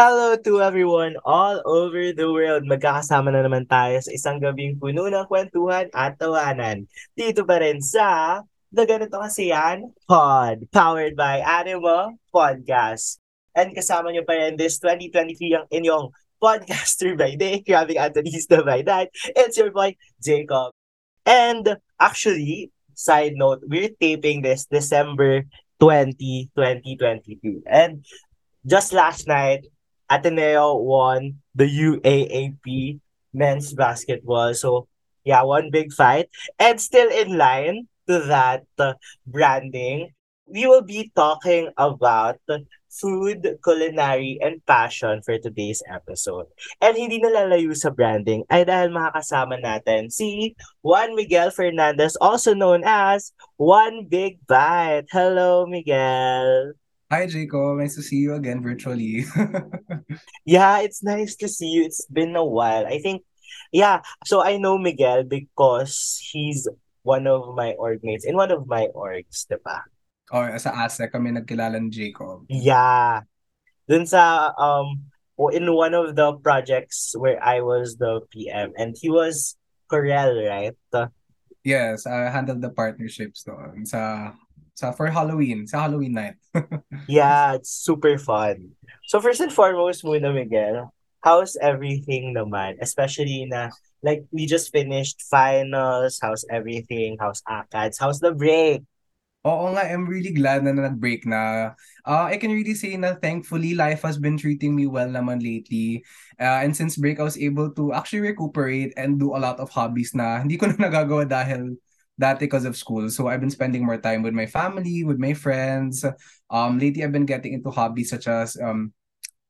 Hello to everyone all over the world. Magkakasama na naman tayo sa isang gabing puno ng kwentuhan at tawanan. Dito pa rin sa The Ganito Kasi Yan Pod, powered by Animo Podcast. And kasama nyo pa rin this 2023 ang inyong podcaster by day, grabbing Antonista by night. It's your boy, Jacob. And actually, side note, we're taping this December 20, 2022. And just last night, Ateneo won the UAAP men's basketball. So, yeah, one big fight. And still in line to that uh, branding, we will be talking about food, culinary, and passion for today's episode. And hindi nalalayo sa branding ay dahil makakasama natin si Juan Miguel Fernandez, also known as One Big Bite. Hello, Miguel. Hi, Jacob. Nice to see you again virtually. yeah, it's nice to see you. It's been a while. I think, yeah. So I know Miguel because he's one of my org mates in one of my orgs, diba? Oh, sa ASEC kami nagkilala ni Jacob. Yeah. Dun sa, um, in one of the projects where I was the PM and he was Corel, right? Yes, I handled the partnerships doon sa sa for Halloween, sa Halloween night. yeah, it's super fun. So first and foremost muna Miguel, how's everything naman? Especially na like we just finished finals, how's everything? How's ACADS? How's the break? Oo nga, I'm really glad na nag-break na. Uh, I can really say na thankfully life has been treating me well naman lately. Uh, and since break, I was able to actually recuperate and do a lot of hobbies na hindi ko na nagagawa dahil dati because of school. So I've been spending more time with my family, with my friends. Um, lately, I've been getting into hobbies such as um,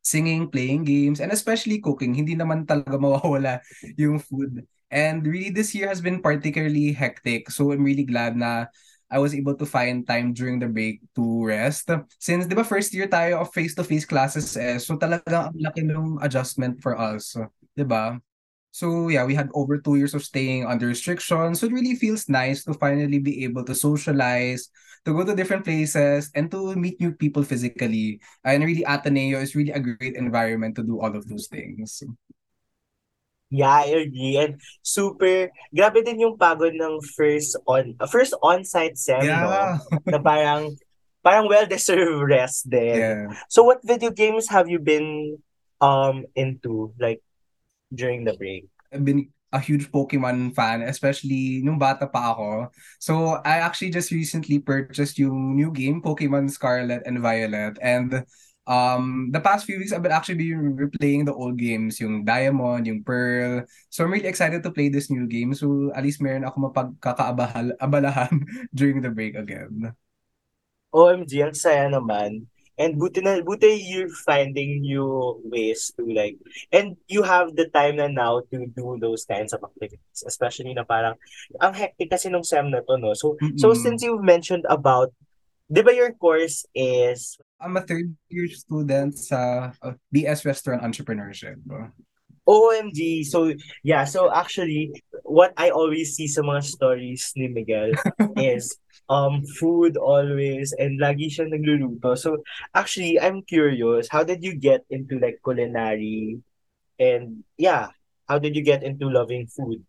singing, playing games, and especially cooking. Hindi naman talaga mawawala yung food. And really, this year has been particularly hectic. So I'm really glad na I was able to find time during the break to rest. Since, di ba, first year tayo of face-to-face classes eh, so talagang ang laki ng adjustment for us. Di ba? So yeah, we had over two years of staying under restrictions. So it really feels nice to finally be able to socialize, to go to different places, and to meet new people physically. And really, Ateneo is really a great environment to do all of those things. Yeah, I agree. And super, grabe din yung pagod ng first on first on-site sem, yeah. no? Na parang, parang well-deserved rest din. Yeah. So what video games have you been um into? Like, during the break? I've been a huge Pokemon fan, especially nung bata pa ako. So, I actually just recently purchased yung new game, Pokemon Scarlet and Violet. And um, the past few weeks, I've been actually been replaying the old games, yung Diamond, yung Pearl. So, I'm really excited to play this new game. So, at least meron ako mapagkakaabalahan during the break again. OMG, ang saya naman. And buti na, buti you're finding new ways to like, and you have the time na now to do those kinds of activities. Especially na parang, ang hectic kasi nung SEM na to, no? So, mm-hmm. so since you mentioned about, di ba your course is? I'm a third year student sa uh, BS Restaurant Entrepreneurship. OMG. So, yeah. So, actually, what I always see sa mga stories ni Miguel is um food always and lagi siyang nagluluto. So, actually, I'm curious, how did you get into like culinary? And yeah, how did you get into loving food?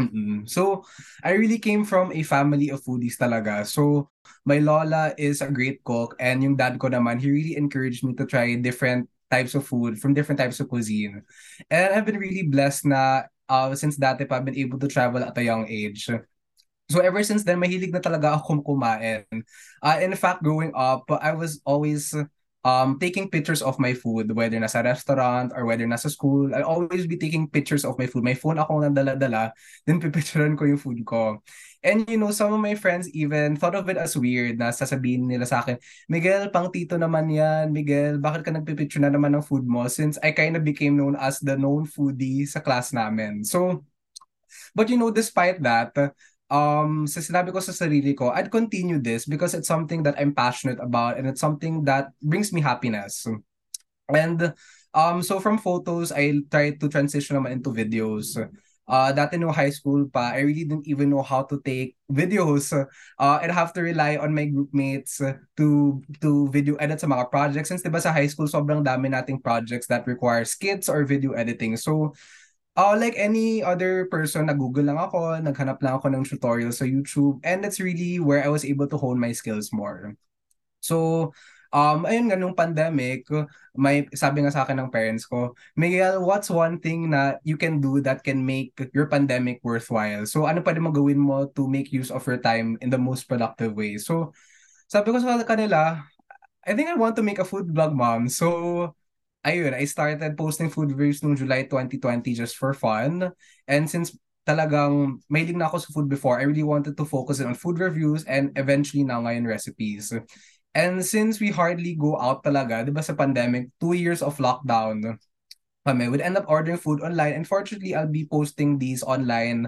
Mm-mm. So, I really came from a family of foodies talaga. So, my lola is a great cook and yung dad ko naman, he really encouraged me to try different types of food from different types of cuisine. And I've been really blessed na uh, since dati pa I've been able to travel at a young age. So ever since then, mahilig na talaga ako kumain. Uh, in fact, growing up, I was always um taking pictures of my food, whether nasa restaurant or whether nasa school. I'll always be taking pictures of my food. My phone ako nang dala-dala, then pipicturean ko yung food ko. And you know, some of my friends even thought of it as weird na sasabihin nila sa akin, Miguel, pang tito naman yan. Miguel, bakit ka nagpipicture na naman ng food mo? Since I kind of became known as the known foodie sa class namin. So, but you know, despite that, um, sa sinabi ko sa sarili ko, I'd continue this because it's something that I'm passionate about and it's something that brings me happiness. And um, so from photos, I try to transition naman into videos. uh, dati no high school pa, I really didn't even know how to take videos. Uh, I'd have to rely on my group mates to to video edit sa mga projects. Since diba sa high school, sobrang dami nating projects that require skits or video editing. So, uh, like any other person, nag-google lang ako, naghanap lang ako ng tutorial sa YouTube. And that's really where I was able to hone my skills more. So, um, ayun nga, nung pandemic, may, sabi nga sa akin ng parents ko, Miguel, what's one thing na you can do that can make your pandemic worthwhile? So, ano pwede mo gawin mo to make use of your time in the most productive way? So, sabi ko sa kanila, I think I want to make a food blog, mom. So, ayun, I started posting food reviews noong July 2020 just for fun. And since talagang mailing na ako sa food before, I really wanted to focus on food reviews and eventually na ngayon recipes. And since we hardly go out talaga, di ba sa pandemic, two years of lockdown, kami would end up ordering food online. And fortunately, I'll be posting these online.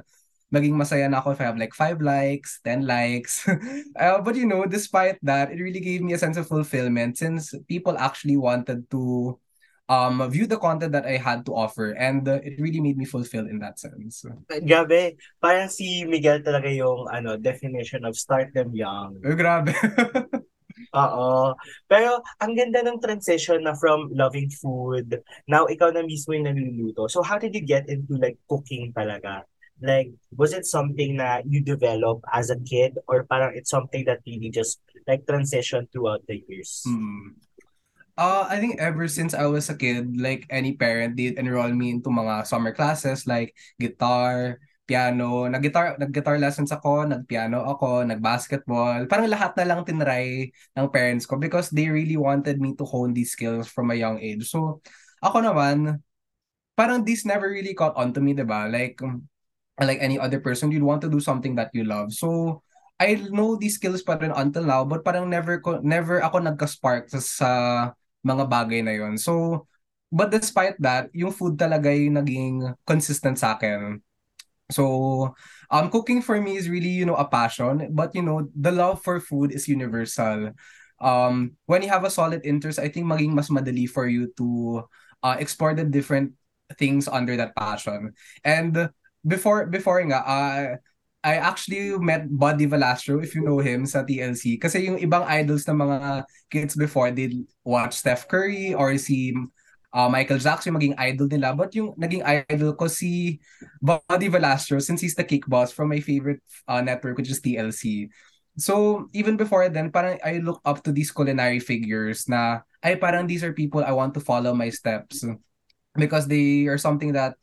Maging masaya na ako if I have like 5 likes, 10 likes. uh, but you know, despite that, it really gave me a sense of fulfillment since people actually wanted to um view the content that I had to offer and uh, it really made me fulfilled in that sense. Grabe, parang si Miguel talaga yung ano definition of start them young. Oh, grabe. Oo. Pero ang ganda ng transition na from loving food, now ikaw na mismo yung naluluto. So how did you get into like cooking talaga? Like, was it something na you develop as a kid or parang it's something that really just like transition throughout the years? Hmm. Uh, I think ever since I was a kid, like any parent did enroll me into mga summer classes like guitar, piano, nag-guitar, nag-guitar lessons ako, nag-piano ako, nag-basketball. Parang lahat na lang tinry ng parents ko because they really wanted me to hone these skills from a young age. So, ako naman, parang this never really caught on to me, diba? Like, like any other person, you'd want to do something that you love. So, I know these skills pa rin until now, but parang never never ako nagka-spark sa mga bagay na yon. So, but despite that, yung food talaga yung naging consistent sa akin. So, um, cooking for me is really, you know, a passion. But, you know, the love for food is universal. Um, when you have a solid interest, I think maging mas madali for you to uh, explore the different things under that passion. And before before nga, uh, I actually met Buddy Valastro, if you know him, sa TLC. Kasi yung ibang idols ng mga kids before, they watch Steph Curry or si uh, Michael Jackson maging idol nila. But yung naging idol ko si Buddy Valastro since he's the kick boss from my favorite uh, network which is TLC. So even before then, parang I look up to these culinary figures na ay parang these are people I want to follow my steps because they are something that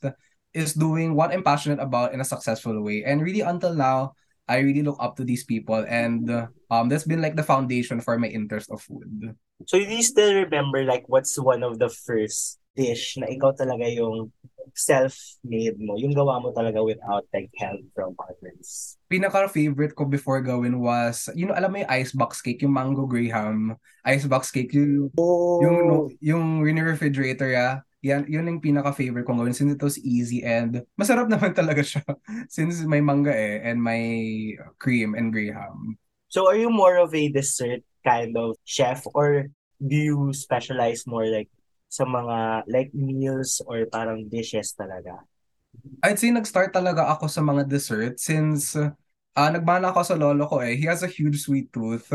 is doing what I'm passionate about in a successful way. And really until now, I really look up to these people and um that's been like the foundation for my interest of food. So do you still remember like what's one of the first dish na ikaw talaga yung self-made mo, yung gawa mo talaga without like help from others? Pinaka-favorite ko before gawin was, you know, alam mo yung icebox cake, yung mango graham icebox cake, yung, oh. yung, yung, yung refrigerator, yeah yan, yun yung pinaka-favorite kong gawin since it was easy and masarap naman talaga siya since may mangga eh and may cream and graham. So are you more of a dessert kind of chef or do you specialize more like sa mga like meals or parang dishes talaga? I'd say nag-start talaga ako sa mga dessert since uh, nagmana ako sa lolo ko eh. He has a huge sweet tooth.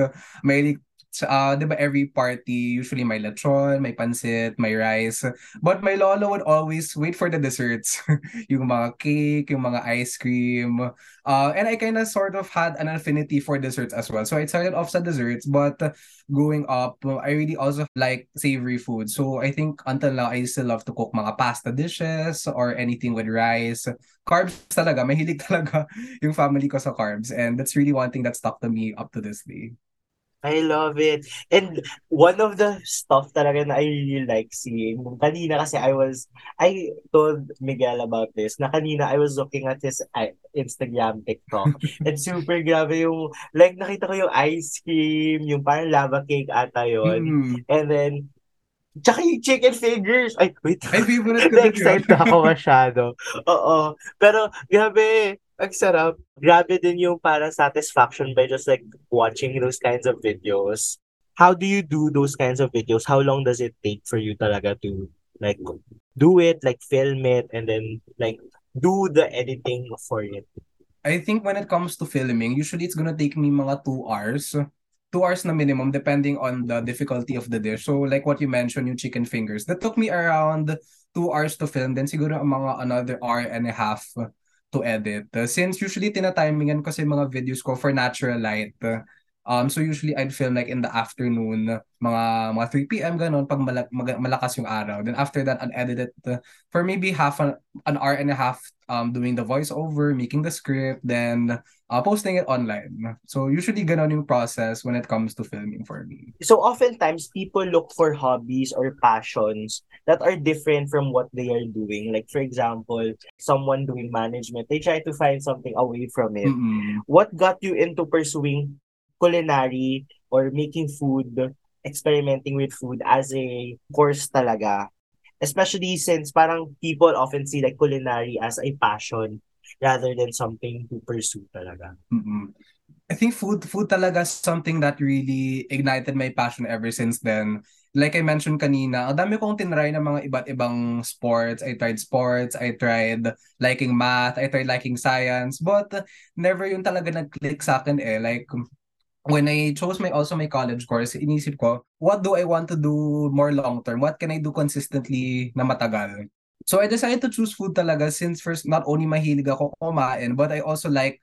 May uh, di ba every party, usually may lechon, may pansit, may rice. But my lolo would always wait for the desserts. yung mga cake, yung mga ice cream. Uh, and I kind of sort of had an affinity for desserts as well. So I started off sa desserts, but growing up, I really also like savory food. So I think until now, I still love to cook mga pasta dishes or anything with rice. Carbs talaga, mahilig talaga yung family ko sa carbs. And that's really one thing that stuck to me up to this day. I love it. And one of the stuff talaga na I really like seeing, kanina kasi I was, I told Miguel about this, na kanina I was looking at his Instagram TikTok. and super grabe yung, like nakita ko yung ice cream, yung parang lava cake ata yun. Mm. And then, Tsaka yung chicken fingers. Ay, wait. Ay, favorite ko. Na-excite ako masyado. Oo. Pero, grabe ang sarap. Grabe din yung para satisfaction by just like watching those kinds of videos. How do you do those kinds of videos? How long does it take for you talaga to like do it, like film it, and then like do the editing for it? I think when it comes to filming, usually it's gonna take me mga two hours. Two hours na minimum depending on the difficulty of the dish. So like what you mentioned, yung chicken fingers, that took me around two hours to film. Then siguro mga another hour and a half to edit. Since usually tinatimingan kasi mga videos ko for natural light. Um, so usually I'd film like in the afternoon, mga mga 3 p.m. ganun pag malak mag, malakas yung araw. Then after that, I'd edit it uh, for maybe half an, an hour and a half um doing the voiceover, making the script, then uh, posting it online. So usually ganun yung process when it comes to filming for me. So oftentimes people look for hobbies or passions that are different from what they are doing. Like for example, someone doing management, they try to find something away from it. Mm-mm. What got you into pursuing culinary or making food, experimenting with food as a course talaga. Especially since parang people often see like culinary as a passion rather than something to pursue talaga. Mm-mm. I think food food talaga something that really ignited my passion ever since then. Like I mentioned kanina, ang dami kong tinry ng mga iba't ibang sports. I tried sports, I tried liking math, I tried liking science, but never yung talaga nag-click sa akin eh. Like when I chose my also my college course, inisip ko, what do I want to do more long term? What can I do consistently na matagal? So I decided to choose food talaga since first not only mahilig ako kumain, but I also like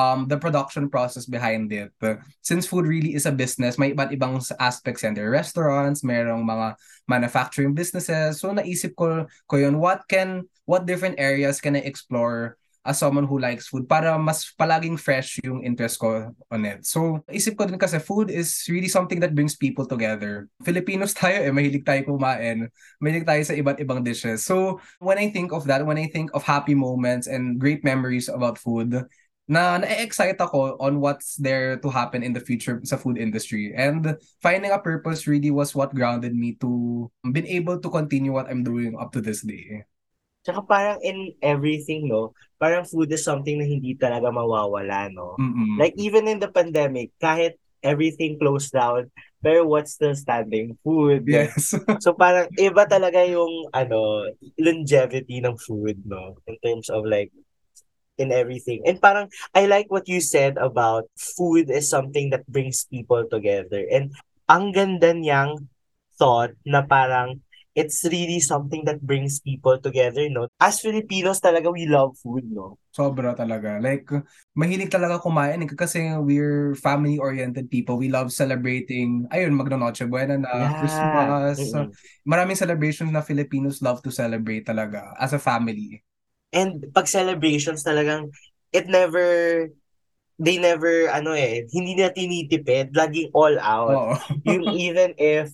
um the production process behind it. Since food really is a business, may iba't ibang aspects yan. There are restaurants, merong mga manufacturing businesses. So naisip ko ko yun, what can what different areas can I explore as someone who likes food para mas palaging fresh yung interest ko on it. So, isip ko din kasi food is really something that brings people together. Filipinos tayo eh, mahilig tayo kumain. Mahilig tayo sa iba't ibang dishes. So, when I think of that, when I think of happy moments and great memories about food, na na-excite ako on what's there to happen in the future sa food industry. And finding a purpose really was what grounded me to been able to continue what I'm doing up to this day. Tsaka parang in everything, no? Parang food is something na hindi talaga mawawala, no? Mm-mm. Like even in the pandemic, kahit everything closed down, pero what's still standing? Food. Yes. So parang iba talaga yung ano, longevity ng food, no? In terms of like in everything. And parang I like what you said about food is something that brings people together. And ang ganda niyang thought na parang it's really something that brings people together, no? As Filipinos talaga, we love food, no? Sobra talaga. Like, mahilig talaga kumain eh, kasi we're family-oriented people. We love celebrating, ayun, Magna Noche Buena na, Yeah. Christmas. Mm-mm. Maraming celebrations na Filipinos love to celebrate talaga as a family. And pag celebrations talagang, it never, they never, ano eh, hindi na tinitipid, laging all out. Oo. Yung even if,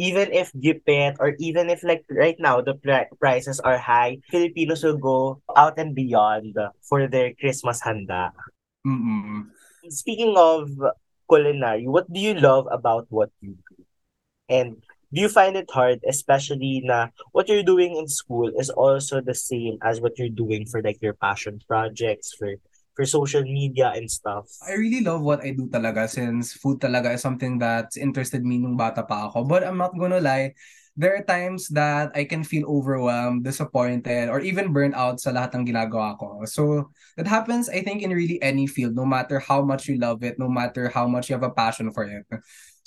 even if gipit or even if like right now the pri- prices are high, Filipinos will go out and beyond for their Christmas handa. Mm-mm. Speaking of culinary, what do you love about what you do? And do you find it hard, especially na what you're doing in school is also the same as what you're doing for like your passion projects, for for social media and stuff? I really love what I do talaga since food talaga is something that's interested me nung bata pa ako. But I'm not gonna lie, there are times that I can feel overwhelmed, disappointed, or even burnt out sa lahat ng ginagawa ko. So, that happens, I think, in really any field, no matter how much you love it, no matter how much you have a passion for it.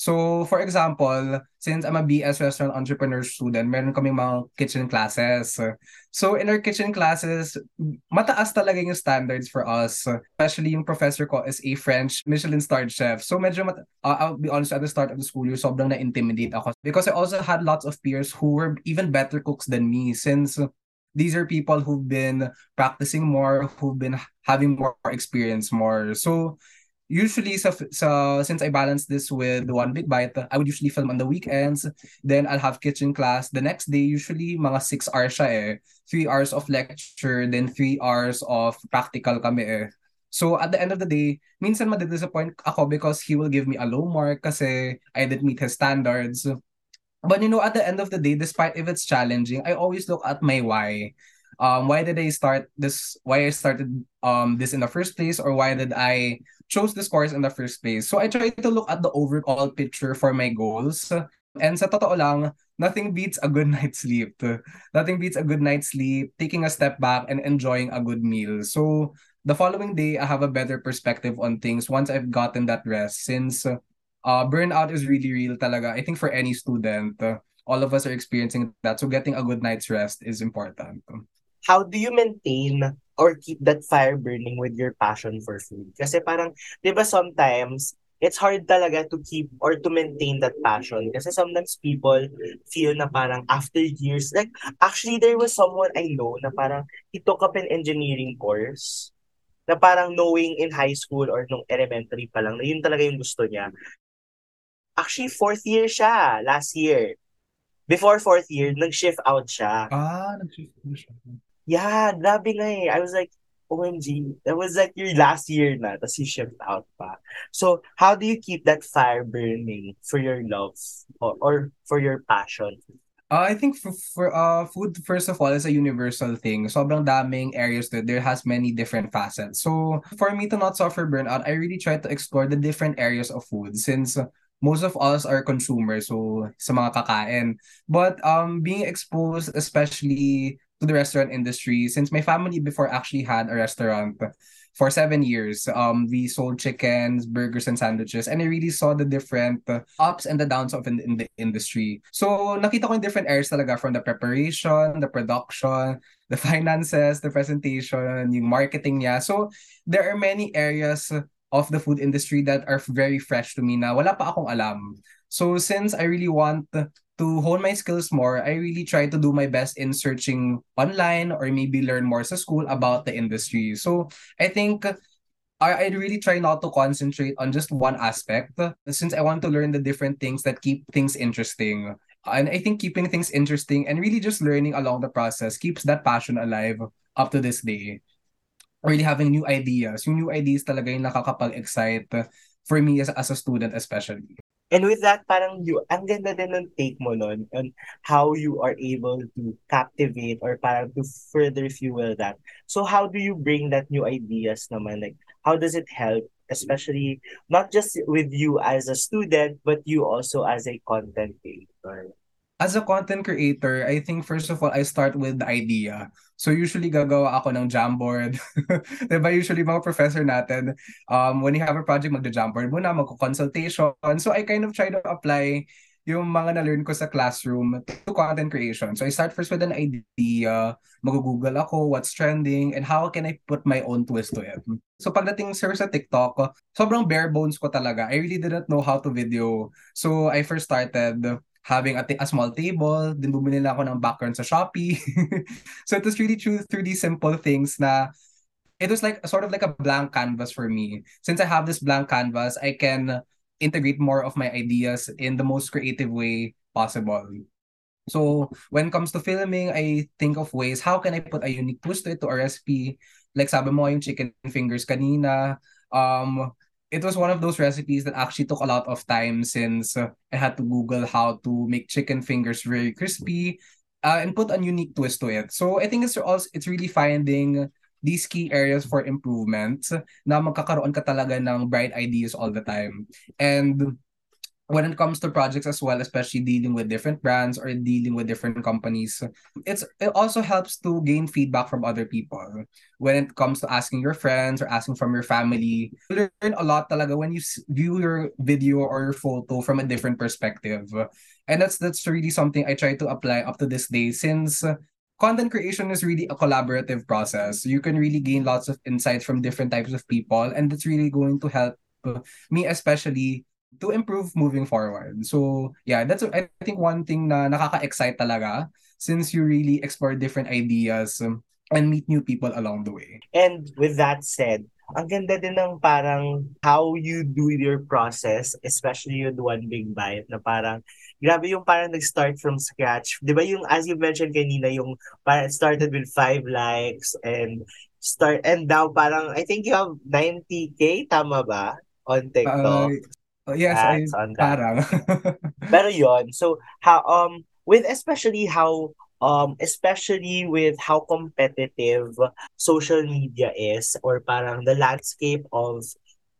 So, for example, since I'm a BS restaurant entrepreneur student, meron kaming mga kitchen classes. So, in our kitchen classes, mataas talaga yung standards for us. Especially yung professor ko is a French Michelin-starred chef. So, medyo, mat- uh, I'll be honest, at the start of the school year, sobrang na-intimidate ako. Because I also had lots of peers who were even better cooks than me since these are people who've been practicing more, who've been having more experience more. So, usually sa, sa since I balance this with one big bite, I would usually film on the weekends. Then I'll have kitchen class the next day. Usually mga six hours siya eh. Three hours of lecture, then three hours of practical kami eh. So at the end of the day, minsan madidisappoint ako because he will give me a low mark kasi I didn't meet his standards. But you know, at the end of the day, despite if it's challenging, I always look at my why. Um, why did I start this? Why I started um this in the first place, or why did I chose this course in the first place? So I try to look at the overall picture for my goals. And sa totoo lang, nothing beats a good night's sleep. Nothing beats a good night's sleep, taking a step back and enjoying a good meal. So the following day, I have a better perspective on things once I've gotten that rest since uh, burnout is really real talaga. I think for any student, all of us are experiencing that. So getting a good night's rest is important. How do you maintain or keep that fire burning with your passion for food? Kasi parang, di ba sometimes, it's hard talaga to keep or to maintain that passion. Kasi sometimes people feel na parang after years, like actually there was someone I know na parang he took up an engineering course na parang knowing in high school or nung elementary pa lang na yun talaga yung gusto niya. Actually, fourth year siya last year. Before fourth year, nag-shift out siya. Ah, nag-shift siya. Yeah, grabe nga eh. I was like, OMG, that was like your last year na, tapos you shift out pa. So, how do you keep that fire burning for your love or, or for your passion? Uh, I think for, for uh food first of all is a universal thing. Sobrang daming areas that there has many different facets. So for me to not suffer burnout, I really try to explore the different areas of food since most of us are consumers so sa mga kakain. But um being exposed especially to the restaurant industry since my family before actually had a restaurant for seven years. Um, we sold chickens, burgers, and sandwiches, and I really saw the different ups and the downs of in, in the industry. So nakita ko in different areas talaga from the preparation, the production, the finances, the presentation, yung marketing niya. So there are many areas of the food industry that are very fresh to me na wala pa akong alam. So since I really want to hone my skills more, I really try to do my best in searching online or maybe learn more sa school about the industry. So I think I, I really try not to concentrate on just one aspect since I want to learn the different things that keep things interesting. And I think keeping things interesting and really just learning along the process keeps that passion alive up to this day. Really having new ideas. Yung new ideas talaga yung nakakapag-excite for me as, as a student especially. And with that, parang you, ang ganda din ng take mo nun on how you are able to captivate or parang to further fuel that. So how do you bring that new ideas naman? Like, how does it help, especially not just with you as a student, but you also as a content creator? As a content creator, I think first of all, I start with the idea. So usually gagawa ako ng Jamboard. diba usually mga professor natin, um, when you have a project, magda-Jamboard muna, magko-consultation. So I kind of try to apply yung mga na-learn ko sa classroom to content creation. So I start first with an idea, mag-google ako, what's trending, and how can I put my own twist to it. So pagdating sir sa TikTok, sobrang bare bones ko talaga. I really didn't know how to video. So I first started having a, t- a small table, din bumili na ako ng background sa Shopee. so it was really true through these simple things na it was like sort of like a blank canvas for me. Since I have this blank canvas, I can integrate more of my ideas in the most creative way possible. So when it comes to filming, I think of ways how can I put a unique twist to it to a recipe. Like sabi mo yung chicken fingers kanina. Um, it was one of those recipes that actually took a lot of time since I had to Google how to make chicken fingers very crispy uh, and put a unique twist to it. So I think it's also it's really finding these key areas for improvement na magkakaroon ka talaga ng bright ideas all the time. And when it comes to projects as well, especially dealing with different brands or dealing with different companies, it's it also helps to gain feedback from other people. When it comes to asking your friends or asking from your family, you learn a lot talaga when you view your video or your photo from a different perspective. And that's that's really something I try to apply up to this day since content creation is really a collaborative process. You can really gain lots of insights from different types of people and it's really going to help me especially to improve moving forward. So, yeah, that's I think one thing na nakaka-excite talaga since you really explore different ideas um, and meet new people along the way. And with that said, ang ganda din ng parang how you do your process, especially yung One Big Bite, na parang, grabe yung parang nag-start from scratch. Di ba yung, as you mentioned kanina, yung parang started with five likes and start, and now parang, I think you have 90k, tama ba? On TikTok. Uh, Oh, yes, I, parang. Pero yon so how um with especially how um especially with how competitive social media is or parang the landscape of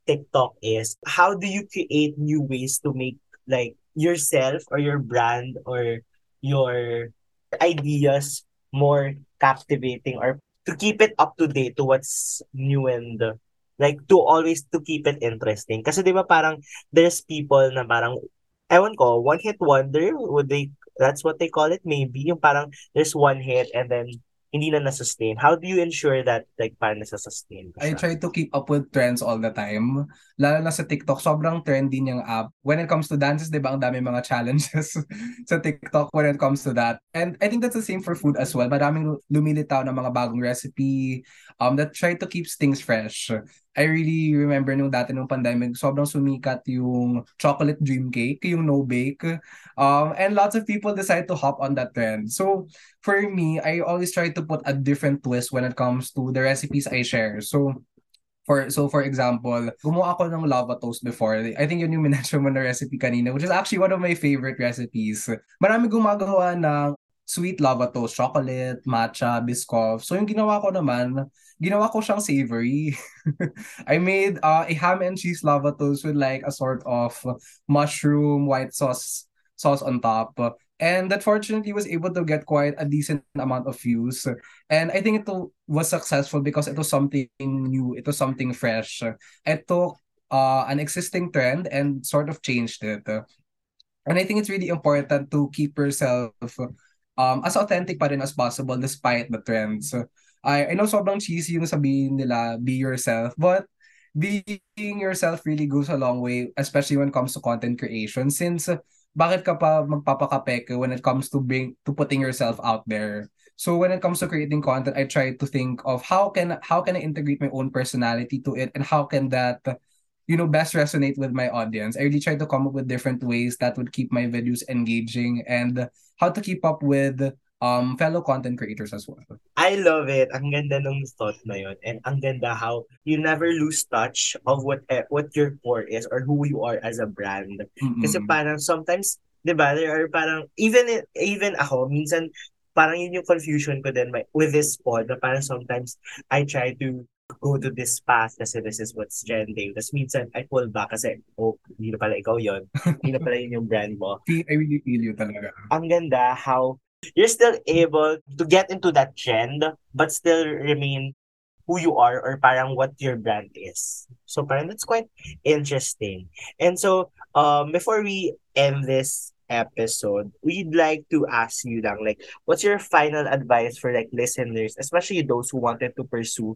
TikTok is, how do you create new ways to make like yourself or your brand or your ideas more captivating or to keep it up to date to what's new and like to always to keep it interesting. Kasi 'di ba parang there's people na parang ewan ko, one hit wonder would they that's what they call it maybe yung parang there's one hit and then hindi na na-sustain. How do you ensure that like parang nasa-sustain? I try to keep up with trends all the time. Lalo na sa TikTok, sobrang trendy niyang app. When it comes to dances, di ba, ang dami mga challenges sa TikTok when it comes to that. And I think that's the same for food as well. Maraming lumilitaw ng mga bagong recipe um, that try to keep things fresh. I really remember nung dati nung pandemic, sobrang sumikat yung chocolate dream cake, yung no bake. Um, and lots of people decide to hop on that trend. So for me, I always try to put a different twist when it comes to the recipes I share. So for so for example, gumawa ako ng lava toast before. I think yun yung minention mo na recipe kanina, which is actually one of my favorite recipes. Marami gumagawa ng sweet lava toast, chocolate, matcha, biscoff. So yung ginawa ko naman, ginawa ko siyang savory. I made uh, a ham and cheese lava toast with like a sort of mushroom white sauce sauce on top. And that fortunately was able to get quite a decent amount of views. And I think it was successful because it was something new, it was something fresh. It took uh, an existing trend and sort of changed it. And I think it's really important to keep yourself um, as authentic pa rin as possible despite the trends. I, I know sobrang cheesy yung sabihin nila, be yourself, but being yourself really goes a long way, especially when it comes to content creation. Since bakit ka pa magpapakapeke when it comes to being to putting yourself out there? So when it comes to creating content, I try to think of how can how can I integrate my own personality to it and how can that you know best resonate with my audience. I really try to come up with different ways that would keep my videos engaging and how to keep up with um fellow content creators as well. I love it. Ang ganda ng thought na yun. And ang ganda how you never lose touch of what eh, what your core is or who you are as a brand. Mm-mm. Kasi parang sometimes, 'di ba, there are parang even even ako minsan parang yun yung confusion ko din with this pod na parang sometimes I try to go to this path kasi this is what's trending. Tapos minsan, I pull back kasi, oh, hindi na pala ikaw yon Hindi na pala yun yung brand mo. I really feel you talaga. Ang ganda how you're still able to get into that trend but still remain who you are or parang what your brand is. So parang that's quite interesting. And so um before we end this episode, we'd like to ask you lang like what's your final advice for like listeners, especially those who wanted to pursue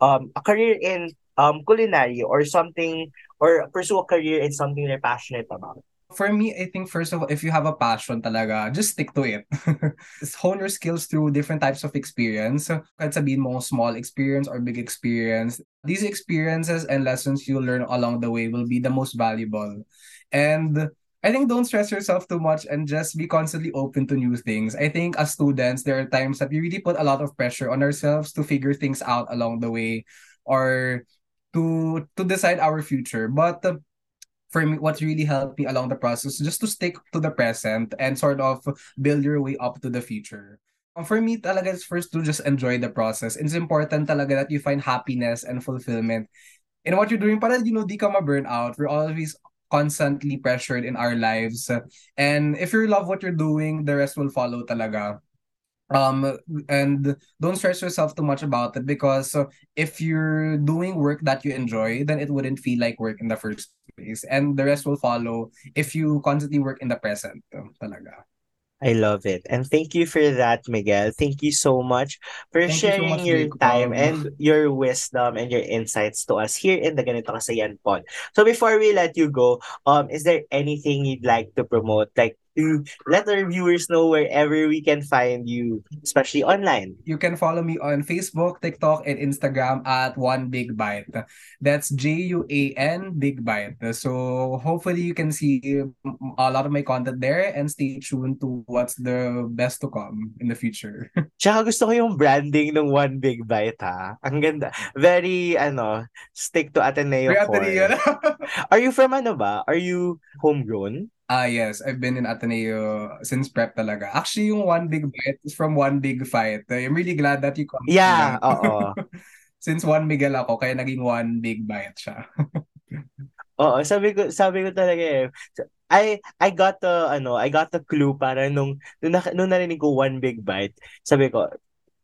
um a career in um culinary or something or pursue a career in something they're passionate about? For me, I think first of all, if you have a passion talaga, just stick to it. hone your skills through different types of experience. Kahit sabihin mo small experience or big experience, these experiences and lessons you learn along the way will be the most valuable. And I think don't stress yourself too much and just be constantly open to new things. I think as students, there are times that we really put a lot of pressure on ourselves to figure things out along the way or to to decide our future. But uh, for me, what really helped me along the process just to stick to the present and sort of build your way up to the future. Um, for me, talaga it's first to just enjoy the process. It's important talaga that you find happiness and fulfillment in what you're doing para, you know, di ka ma-burn out. We're always constantly pressured in our lives. And if you love what you're doing, the rest will follow talaga. Um and don't stress yourself too much about it because if you're doing work that you enjoy then it wouldn't feel like work in the first place. And the rest will follow if you constantly work in the present talaga I love it. And thank you for that, Miguel. Thank you so much for thank sharing you so much, your Jacob. time and your wisdom and your insights to us here in the Ganito Kasayan pod. So before we let you go, um, is there anything you'd like to promote? Like to let our viewers know wherever we can find you, especially online. You can follow me on Facebook, TikTok, and Instagram at One Big Bite. That's J U A N Big Bite. So hopefully you can see a lot of my content there and stay tuned to what's the best to come in the future. Tsaka gusto ko yung branding ng One Big Bite ha. Ang ganda. Very, ano, stick to Ateneo. Are you from ano ba? Are you homegrown? Ah, yes. I've been in Ateneo since prep talaga. Actually, yung One Big Bite is from One Big Fight. I'm really glad that you come. Yeah, oo. since One Miguel ako, kaya naging One Big Bite siya. oo, sabi ko, sabi ko talaga eh, I I got the ano, I got the clue para nung nung, na, nung narinig ko one big bite, sabi ko,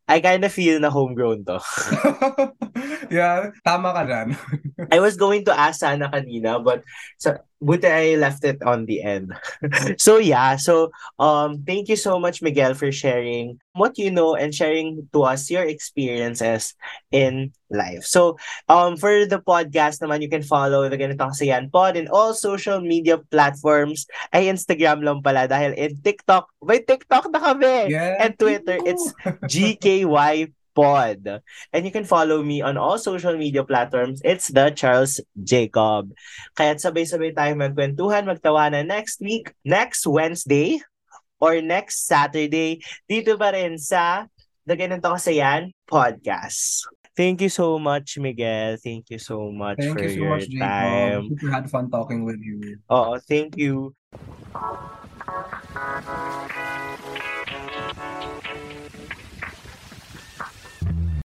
I kind of feel na homegrown to. yeah, tama ka dyan. I was going to ask sana kanina, but sa, buti I left it on the end. so yeah, so um thank you so much Miguel for sharing what you know and sharing to us your experiences in life. So um for the podcast naman you can follow the Ganito Kasi Yan pod in all social media platforms. Ay Instagram lang pala dahil in TikTok, may TikTok na kami. Yeah. And Twitter, it's GKY pod. And you can follow me on all social media platforms. It's the Charles Jacob. Kaya sabay-sabay tayo magkwentuhan, magtawanan next week, next Wednesday, or next Saturday, dito pa rin sa The Ganito Kasi Yan podcast. Thank you so much, Miguel. Thank you so much Thank for you so your much, time. Jacob. Super had fun talking with you. Oo, thank you.